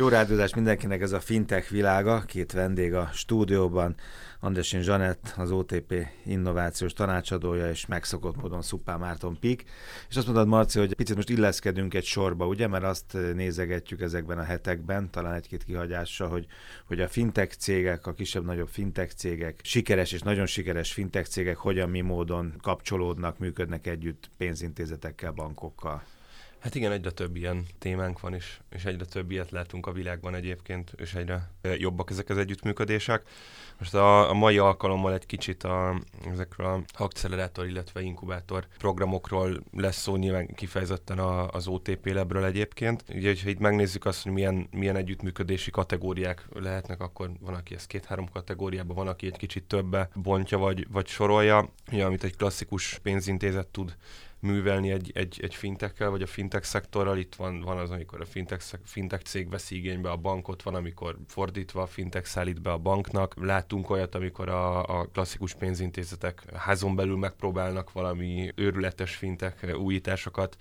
Jó rádiózás mindenkinek ez a fintech világa, két vendég a stúdióban, Andresin Zsanett, az OTP innovációs tanácsadója, és megszokott módon Szuppá Márton Pik. És azt mondod, Marci, hogy picit most illeszkedünk egy sorba, ugye, mert azt nézegetjük ezekben a hetekben, talán egy-két kihagyással, hogy, hogy a fintech cégek, a kisebb-nagyobb fintech cégek, sikeres és nagyon sikeres fintech cégek hogyan, mi módon kapcsolódnak, működnek együtt pénzintézetekkel, bankokkal. Hát igen, egyre több ilyen témánk van, és, és egyre több ilyet látunk a világban egyébként, és egyre jobbak ezek az együttműködések. Most a, a mai alkalommal egy kicsit a, ezekről a accelerátor, illetve inkubátor programokról lesz szó nyilván kifejezetten a, az OTP lebről egyébként. Ugye, hogyha itt megnézzük azt, hogy milyen, milyen együttműködési kategóriák lehetnek, akkor van, aki ezt két-három kategóriában, van, aki egy kicsit többe bontja vagy, vagy sorolja. Ugye, amit egy klasszikus pénzintézet tud művelni egy, egy, egy fintekkel, vagy a fintech szektorral. Itt van, van az, amikor a fintech, fintech cég veszi igénybe a bankot, van, amikor fordítva a fintech szállít be a banknak. Láttunk olyat, amikor a, a klasszikus pénzintézetek házon belül megpróbálnak valami őrületes fintech újításokat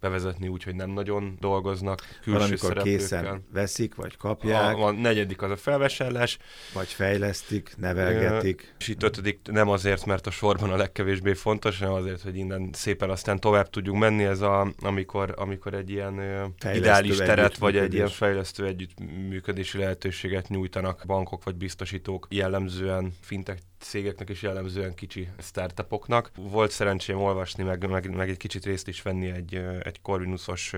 bevezetni, úgyhogy nem nagyon dolgoznak külső Valamikor készen veszik, vagy kapják. A, a negyedik az a felvásárlás. Vagy fejlesztik, nevelgetik. És itt ötödik nem azért, mert a sorban a legkevésbé fontos, hanem azért, hogy innen szépen aztán tovább tudjuk menni, ez a, amikor, amikor egy ilyen fejlesztő ideális teret, vagy egy ilyen fejlesztő együttműködési lehetőséget nyújtanak bankok vagy biztosítók, jellemzően fintech cégeknek és jellemzően kicsi startupoknak. Volt szerencsém olvasni, meg, meg, meg egy kicsit részt is venni egy, egy Corvinusos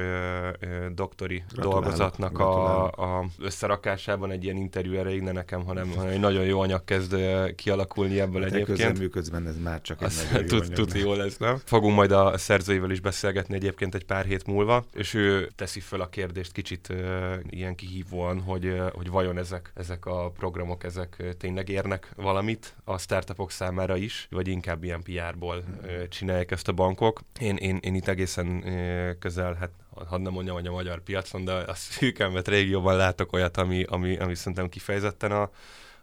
doktori Gratulálok. dolgozatnak Gratulálok. a, a összerakásában egy ilyen interjú erejéig, ne nekem, hanem, hanem egy nagyon jó anyag kezd kialakulni ebből hát egyébként. működsz benne, ez már csak egy Azt nagyon tud, jó tud, jó lesz, nem? Fogunk majd a szerzőivel is beszélgetni egyébként egy pár hét múlva, és ő teszi fel a kérdést kicsit ilyen kihívóan, hogy, hogy vajon ezek, ezek a programok, ezek tényleg érnek valamit a startupok számára is, vagy inkább ilyen PR-ból csinálják ezt a bankok. Én, én, én itt egészen közel, hát hadd nem mondjam, hogy a magyar piacon, de a szűkelmet régióban látok olyat, ami, ami, ami szerintem kifejezetten a,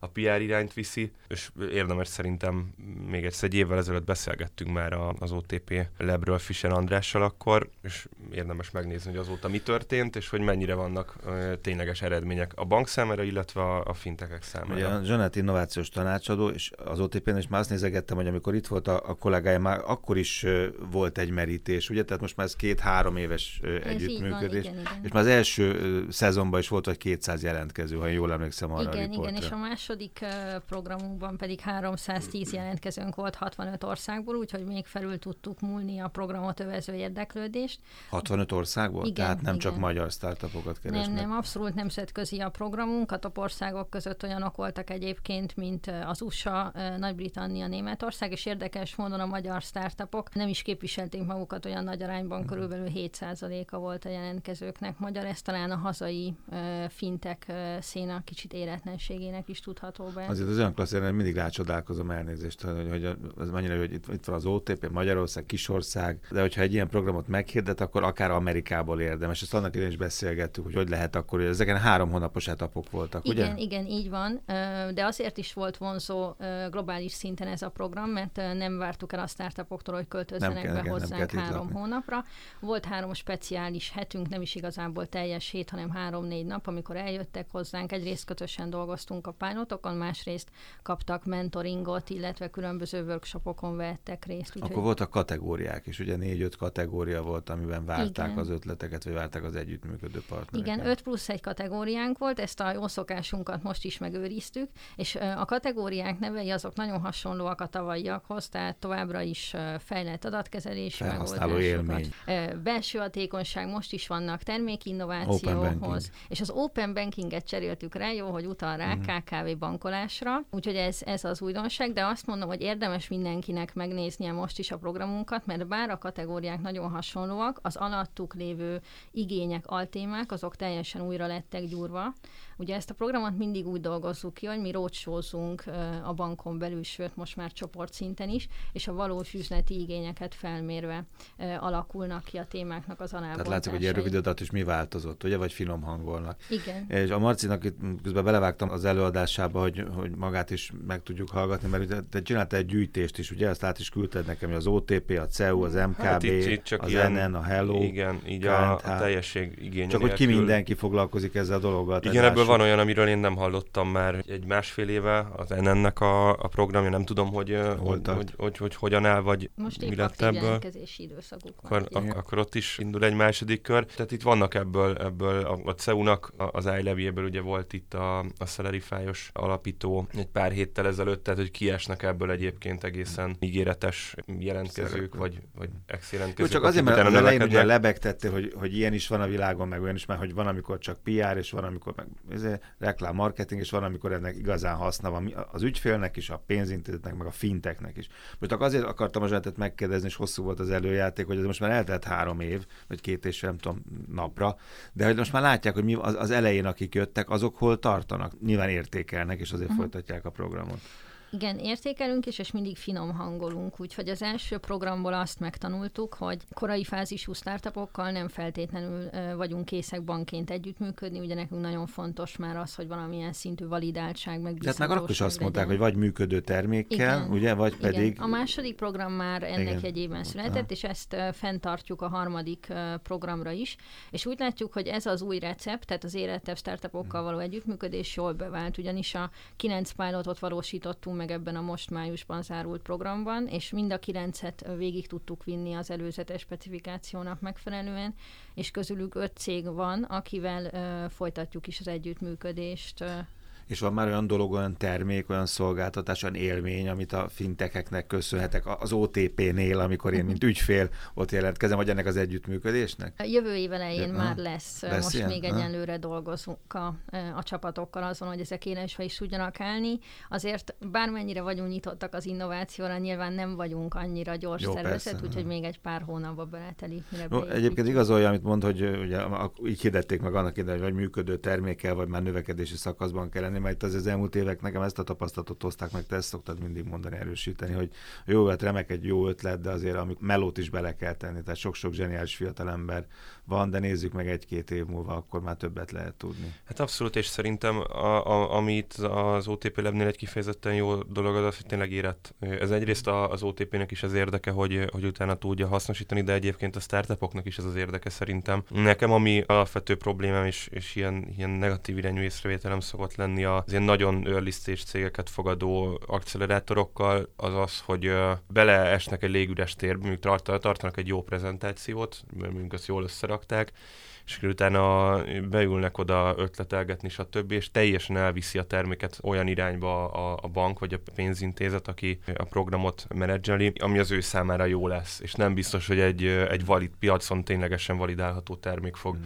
a PR irányt viszi, és érdemes szerintem még egyszer egy évvel ezelőtt beszélgettünk már az OTP lebről Fischer Andrással akkor, és érdemes megnézni, hogy azóta mi történt, és hogy mennyire vannak tényleges eredmények a bank számára, illetve a, fintekek számára. Ugye a Zsanett innovációs tanácsadó, és az OTP-n is már azt nézegettem, hogy amikor itt volt a, a kollégája, már akkor is volt egy merítés, ugye? Tehát most már ez két-három éves együttműködés. Van, igen, igen. És már az első szezonban is volt, vagy 200 jelentkező, ha jól emlékszem arra igen, a Igen, és a második második programunkban pedig 310 jelentkezőnk volt 65 országból, úgyhogy még felül tudtuk múlni a programot övező érdeklődést. 65 országból? Igen, Tehát nem igen. csak magyar startupokat keresnek? Nem, nem, abszolút nemzetközi a programunk. A top országok között olyanok voltak egyébként, mint az USA, Nagy-Britannia, Németország, és érdekes módon a magyar startupok nem is képviselték magukat olyan nagy arányban, mm. körülbelül 7%-a volt a jelentkezőknek magyar. Ez talán a hazai fintek széna kicsit életlenségének is tud tudható be. Azért az olyan klassz, hogy mindig rácsodálkozom elnézést, hogy, hogy az mennyire, hogy itt, itt van az OTP, Magyarország, kisország, de hogyha egy ilyen programot meghirdet, akkor akár Amerikából érdemes. Ezt annak idején is beszélgettük, hogy hogy lehet akkor, hogy ezeken három hónapos etapok voltak, igen, ugye? Igen, így van, de azért is volt vonzó globális szinten ez a program, mert nem vártuk el a startupoktól, hogy költözzenek be hozzánk három hónapra. Volt három speciális hetünk, nem is igazából teljes hét, hanem három-négy nap, amikor eljöttek hozzánk, egyrészt kötösen dolgoztunk a pilot workshopokon, másrészt kaptak mentoringot, illetve különböző workshopokon vettek részt. Úgyhogy... Akkor voltak kategóriák is, ugye négy-öt kategória volt, amiben várták Igen. az ötleteket, vagy várták az együttműködő partnereket. Igen, öt plusz egy kategóriánk volt, ezt a jó szokásunkat most is megőriztük, és a kategóriák nevei azok nagyon hasonlóak a tavalyiakhoz, tehát továbbra is fejlett adatkezelési megoldásokat. élmény. Belső hatékonyság, most is vannak termékinnovációhoz, és az open bankinget cseréltük rá, jó, hogy utal rá, uh-huh. KKV bankolásra, úgyhogy ez, ez az újdonság, de azt mondom, hogy érdemes mindenkinek megnéznie most is a programunkat, mert bár a kategóriák nagyon hasonlóak, az alattuk lévő igények, altémák, azok teljesen újra lettek gyúrva, Ugye ezt a programot mindig úgy dolgozzuk ki, hogy mi rócsózunk a bankon belül, sőt most már csoportszinten is, és a valós üzleti igényeket felmérve alakulnak ki a témáknak az alábontásai. Tehát látszik, hogy egy rövid is mi változott, ugye, vagy finom hangolnak. Igen. És a Marcinak itt közben belevágtam az előadását, adásába, hogy, hogy magát is meg tudjuk hallgatni, mert te, te csináltál egy gyűjtést is, ugye? Azt át is küldted nekem, hogy az OTP, a CEU, az MKB, hát itt, itt csak az ilyen, NN, a Hello. Igen, így a, a teljesség igény. Csak hogy ki mindenki foglalkozik ezzel a dologgal. Igen, ebből van olyan, amiről én nem hallottam már egy másfél éve, az NN-nek a, a programja, nem tudom, hogy, hogy, hogy, hogy, hogy, hogyan áll, vagy Most mi lett ebből. időszakuk akkor, ak- akkor ott is indul egy második kör. Tehát itt vannak ebből, ebből a, a CEU-nak az iLevy-ből ugye volt itt a, a Celerify-os alapító egy pár héttel ezelőtt, tehát hogy kiesnek ebből egyébként egészen ígéretes jelentkezők, Szerepel. vagy, vagy ex jelentkezők. Jó, csak azért, mert az elején ugye lebegtettél, hogy, hogy ilyen is van a világon, meg olyan is, mert hogy van, amikor csak PR, és van, amikor meg reklám, marketing, és van, amikor ennek igazán haszna van az ügyfélnek is, a pénzintézetnek, meg a finteknek is. Most azért akartam a Zsenetet megkérdezni, és hosszú volt az előjáték, hogy ez most már eltelt három év, vagy két és nem tudom, napra, de hogy most már látják, hogy mi az, az elején, akik jöttek, azok hol tartanak. Nyilván értékelnek, és azért uh-huh. folytatják a programot. Igen, értékelünk is, és mindig finom hangolunk, úgyhogy az első programból azt megtanultuk, hogy korai fázisú startupokkal nem feltétlenül vagyunk készek bankként együttműködni, ugye nekünk nagyon fontos már az, hogy valamilyen szintű validáltság, meg Tehát meg akkor is azt mondták, hogy vagy működő termékkel, igen, ugye, vagy igen. pedig... A második program már ennek igen. jegyében született, Aha. és ezt fenntartjuk a harmadik programra is, és úgy látjuk, hogy ez az új recept, tehát az érettebb startupokkal való együttműködés jól bevált, ugyanis a kilenc pilotot valósítottunk meg ebben a most májusban zárult programban, és mind a kilencet végig tudtuk vinni az előzetes specifikációnak megfelelően, és közülük öt cég van, akivel folytatjuk is az együttműködést és van már olyan dolog, olyan termék, olyan szolgáltatás, olyan élmény, amit a fintekeknek köszönhetek az OTP-nél, amikor én, mint ügyfél ott jelentkezem, vagy ennek az együttműködésnek? A jövő év elején ja, már lesz. lesz Most ilyen? még egyenlőre dolgozunk a, a csapatokkal azon, hogy ezek élesve is tudjanak állni. Azért bármennyire vagyunk nyitottak az innovációra, nyilván nem vagyunk annyira gyors Jó, szervezet, úgyhogy még egy pár hónapba beleteli. No, egyébként igazolja, amit mond, hogy ugye, így hirdették meg annak idején, hogy működő termékkel, vagy már növekedési szakaszban kell lenni, mert az, az elmúlt évek nekem ezt a tapasztalatot hozták meg, te ezt szoktad mindig mondani, erősíteni, hogy jó, hát remek egy jó ötlet, de azért amik melót is bele kell tenni, tehát sok-sok zseniális fiatalember van, de nézzük meg egy-két év múlva, akkor már többet lehet tudni. Hát abszolút, és szerintem a, a, amit az OTP Labnél egy kifejezetten jó dolog az az, hogy tényleg érett. Ez egyrészt az OTP-nek is az érdeke, hogy, hogy utána tudja hasznosítani, de egyébként a startupoknak is ez az érdeke szerintem. Nekem ami alapvető problémám és, és ilyen, ilyen negatív irányú észrevételem szokott lenni az ilyen nagyon early stage cégeket fogadó akcelerátorokkal, az az, hogy beleesnek egy légüres térbe, mondjuk tartanak egy jó prezentációt, mondjuk azt jól összerak, összerakták, és utána beülnek oda ötletelgetni, stb. és teljesen elviszi a terméket olyan irányba a, a bank vagy a pénzintézet, aki a programot menedzseli, ami az ő számára jó lesz, és nem biztos, hogy egy, egy valid piacon ténylegesen validálható termék fog hmm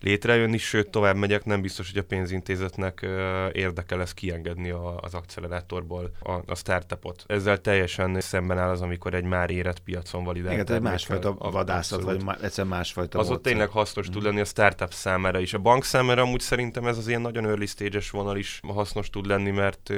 létrejönni, sőt tovább megyek, nem biztos, hogy a pénzintézetnek érdeke lesz kiengedni a, az accelerátorból a, a startupot. Ezzel teljesen szemben áll az, amikor egy már érett piacon validált. Igen, tehát másfajta vadászat, vagy má, egyszer másfajta Az ott tényleg hasznos mm. tud lenni a startup számára is. A bank számára amúgy szerintem ez az ilyen nagyon early stage-es vonal is hasznos tud lenni, mert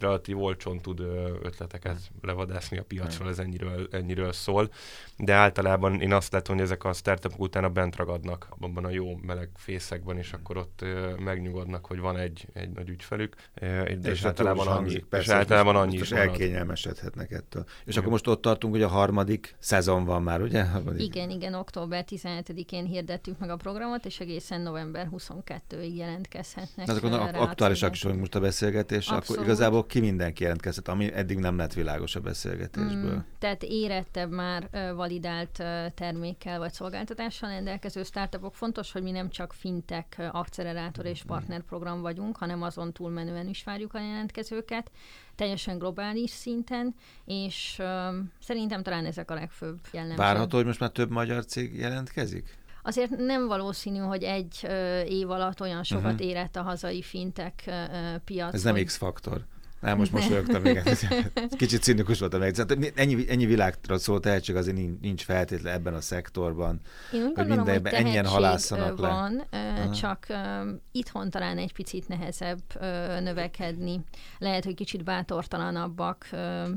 relatív olcsón tud ötleteket mm. levadászni a piacról, mm. ez ennyiről, ennyiről szól. De általában én azt látom, hogy ezek a startupok utána bent ragadnak abban a jó meleg fészekben, és akkor ott megnyugodnak, hogy van egy, egy nagy ügyfelük, és, és általában annyi, hangzik, persze, és általában annyi is elkényelmesedhetnek ettől. És igen. akkor most ott tartunk, hogy a harmadik szezon van már, ugye? Harmadik. Igen, igen, október 17-én hirdettük meg a programot, és egészen november 22-ig jelentkezhetnek. Azok aktuálisak is most a beszélgetés, Abszolút. akkor igazából ki mindenki jelentkezhet, ami eddig nem lett világos a beszélgetésből. Mm, tehát érettebb már validált termékkel vagy szolgáltatással rendelkező startupok. Fontos, hogy mi nem csak fintek, accelerátor és mm-hmm. partnerprogram vagyunk, hanem azon túlmenően is várjuk a jelentkezőket, teljesen globális szinten, és uh, szerintem talán ezek a legfőbb jellemzők. Várható, hogy most már több magyar cég jelentkezik? azért nem valószínű, hogy egy ö, év alatt olyan sokat uh-huh. érett a hazai fintek ö, piac. Ez nem X-faktor. Nem, most mosolyogtam még. Kicsit cinikus voltam meg. Ennyi, ennyi világra szóló tehetség azért nincs, nincs feltétlen ebben a szektorban. Én úgy hogy gondolom, mindenben hogy ennyien halászanak van, le. Csak uh, itthon talán egy picit nehezebb növekedni. Lehet, hogy kicsit bátortalanabbak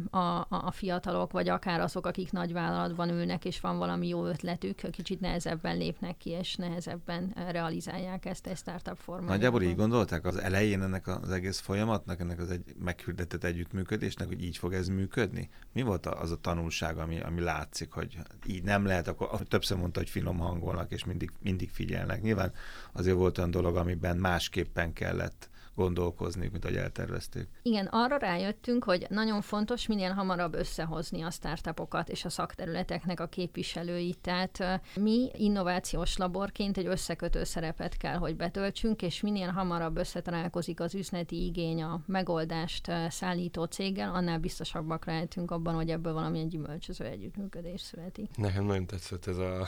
a, a, a fiatalok, vagy akár azok, akik nagy vállalatban ülnek, és van valami jó ötletük, kicsit nehezebben lépnek ki, és nehezebben realizálják ezt egy startup formában. Nagyjából így gondolták az elején ennek az egész folyamatnak, ennek az egy meghirdetett együttműködésnek, hogy így fog ez működni? Mi volt az a tanulság, ami, ami látszik, hogy így nem lehet, akkor többször mondta, hogy finom hangolnak, és mindig, mindig figyelnek. Nyilván azért volt olyan dolog, amiben másképpen kellett gondolkozni, mint ahogy eltervezték. Igen, arra rájöttünk, hogy nagyon fontos minél hamarabb összehozni a startupokat és a szakterületeknek a képviselőit. Tehát mi innovációs laborként egy összekötő szerepet kell, hogy betöltsünk, és minél hamarabb összetalálkozik az üzleti igény a megoldást szállító céggel, annál biztosabbak lehetünk abban, hogy ebből valamilyen gyümölcsöző együttműködés születik. Nekem nagyon tetszett ez a,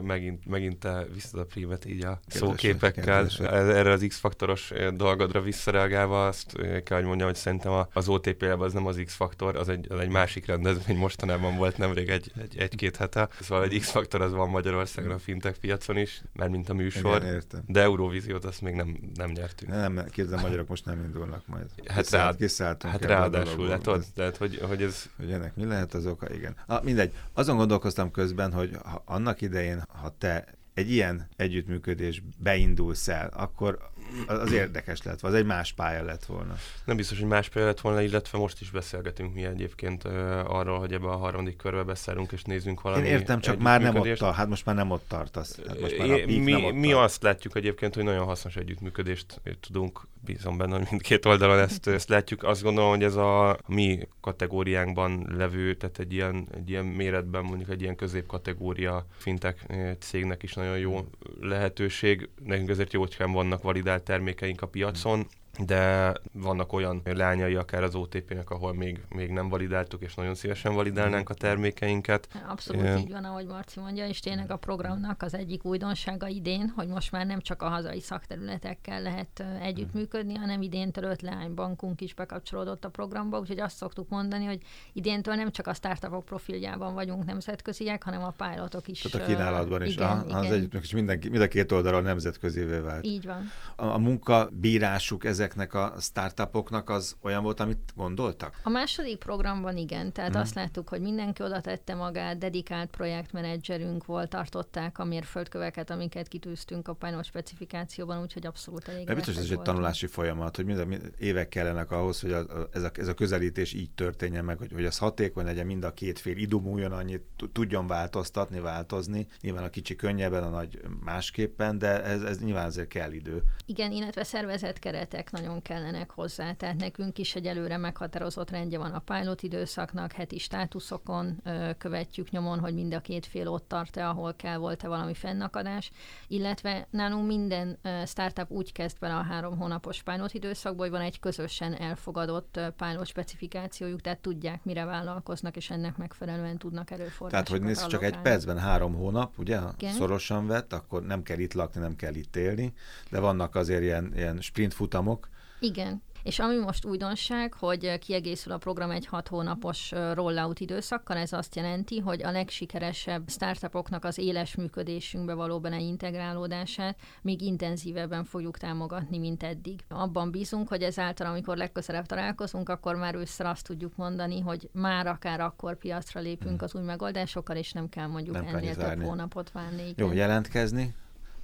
megint, megint te visszad a prímet így a kedves, szóképekkel, erre az X-faktoros dolgodra visszareagálva azt kell, hogy mondjam, hogy szerintem az otp az nem az X-faktor, az egy, az egy másik rendezvény, mostanában volt nemrég egy, egy, egy-két hete. Szóval egy X-faktor az van Magyarországon a fintech piacon is, mert mint a műsor, Igen, értem. de Eurovíziót azt még nem, nem nyertünk. Nem, képzeld, magyarok most nem indulnak majd. Hát, rád, hát ráadásul, hát ott, tehát hogy, hogy ez... Hogy ennek mi lehet az oka? Igen. Ah, mindegy. Azon gondolkoztam közben, hogy ha annak idején, ha te egy ilyen együttműködés beindulsz el, akkor az érdekes lett, az egy más pálya lett volna. Nem biztos, hogy más pálya lett volna, illetve most is beszélgetünk mi egyébként arról, hogy ebbe a harmadik körbe beszállunk és nézzünk valami Én értem, csak már nem ott hát most már nem ott tartasz. Hát most már a mi, nem ott mi azt látjuk egyébként, hogy nagyon hasznos együttműködést tudunk, bízom benne, hogy mindkét oldalon ezt, ezt látjuk. Azt gondolom, hogy ez a mi kategóriánkban levő, tehát egy ilyen, egy ilyen méretben mondjuk egy ilyen középkategória fintek cégnek is nagyon jó lehetőség. Nekünk ezért jó, hogy vannak validált termékeink a piacon, de vannak olyan lányai akár az OTP-nek, ahol még, még nem validáltuk, és nagyon szívesen validálnánk a termékeinket. Abszolút e... így van, ahogy Marci mondja, és tényleg a programnak az egyik újdonsága idén, hogy most már nem csak a hazai szakterületekkel lehet együttműködni, hanem idéntől öt leánybankunk is bekapcsolódott a programba, úgyhogy azt szoktuk mondani, hogy idéntől nem csak a startupok profiljában vagyunk nemzetköziek, hanem a pilotok is. Tehát a kínálatban is. Igen, ah, igen. Az együttműködés mindenki, mind a két oldalon nemzetközivé vált. Így van. A, a munkabírásuk ezek ezeknek a startupoknak az olyan volt, amit gondoltak? A második programban igen, tehát hmm. azt láttuk, hogy mindenki oda tette magát, dedikált projektmenedzserünk volt, tartották a mérföldköveket, amiket kitűztünk a pilot specifikációban, úgyhogy abszolút elég. De biztos ez egy tanulási folyamat, hogy minden, évek kellenek ahhoz, hogy a, a, ez, a, ez a közelítés így történjen meg, hogy, hogy az hatékony legyen, mind a két fél idomuljon annyit, tudjon változtatni, változni. Nyilván a kicsi könnyebben, a nagy másképpen, de ez, ez nyilván azért kell idő. Igen, illetve szervezetkeretek nagyon kellenek hozzá. Tehát nekünk is egy előre meghatározott rendje van a pilot időszaknak, heti státuszokon ö, követjük nyomon, hogy mind a két fél ott tart-e, ahol kell, volt-e valami fennakadás, illetve nálunk minden ö, startup úgy kezd bele a három hónapos pilot időszakból, hogy van egy közösen elfogadott ö, pilot specifikációjuk, tehát tudják, mire vállalkoznak, és ennek megfelelően tudnak erőforrásokat Tehát, hogy nézd, csak egy percben három hónap, ugye, Igen. szorosan vett, akkor nem kell itt lakni, nem kell itt élni, de vannak azért ilyen, ilyen sprint futamok, igen. És ami most újdonság, hogy kiegészül a program egy hat hónapos rollout időszakkal, ez azt jelenti, hogy a legsikeresebb startupoknak az éles működésünkbe való benne integrálódását még intenzívebben fogjuk támogatni, mint eddig. Abban bízunk, hogy ezáltal, amikor legközelebb találkozunk, akkor már ősszel azt tudjuk mondani, hogy már akár akkor piacra lépünk hmm. az új megoldásokkal, és nem kell mondjuk nem ennél több hónapot várni. Jó, jelentkezni,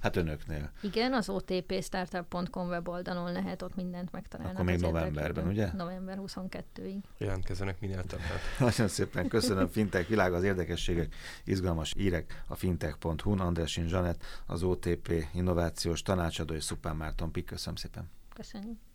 Hát önöknél. Igen, az otpstartup.com weboldalon lehet ott mindent megtalálni. Akkor még novemberben, ugye? November 22-ig. Jelentkezzenek minél többet. Nagyon szépen köszönöm, Fintech világ, az érdekességek, izgalmas írek a fintech.hu-n. Andrásin Zsanett, az OTP innovációs tanácsadó és Szupán Márton Pik. Köszönöm szépen. Köszönjük.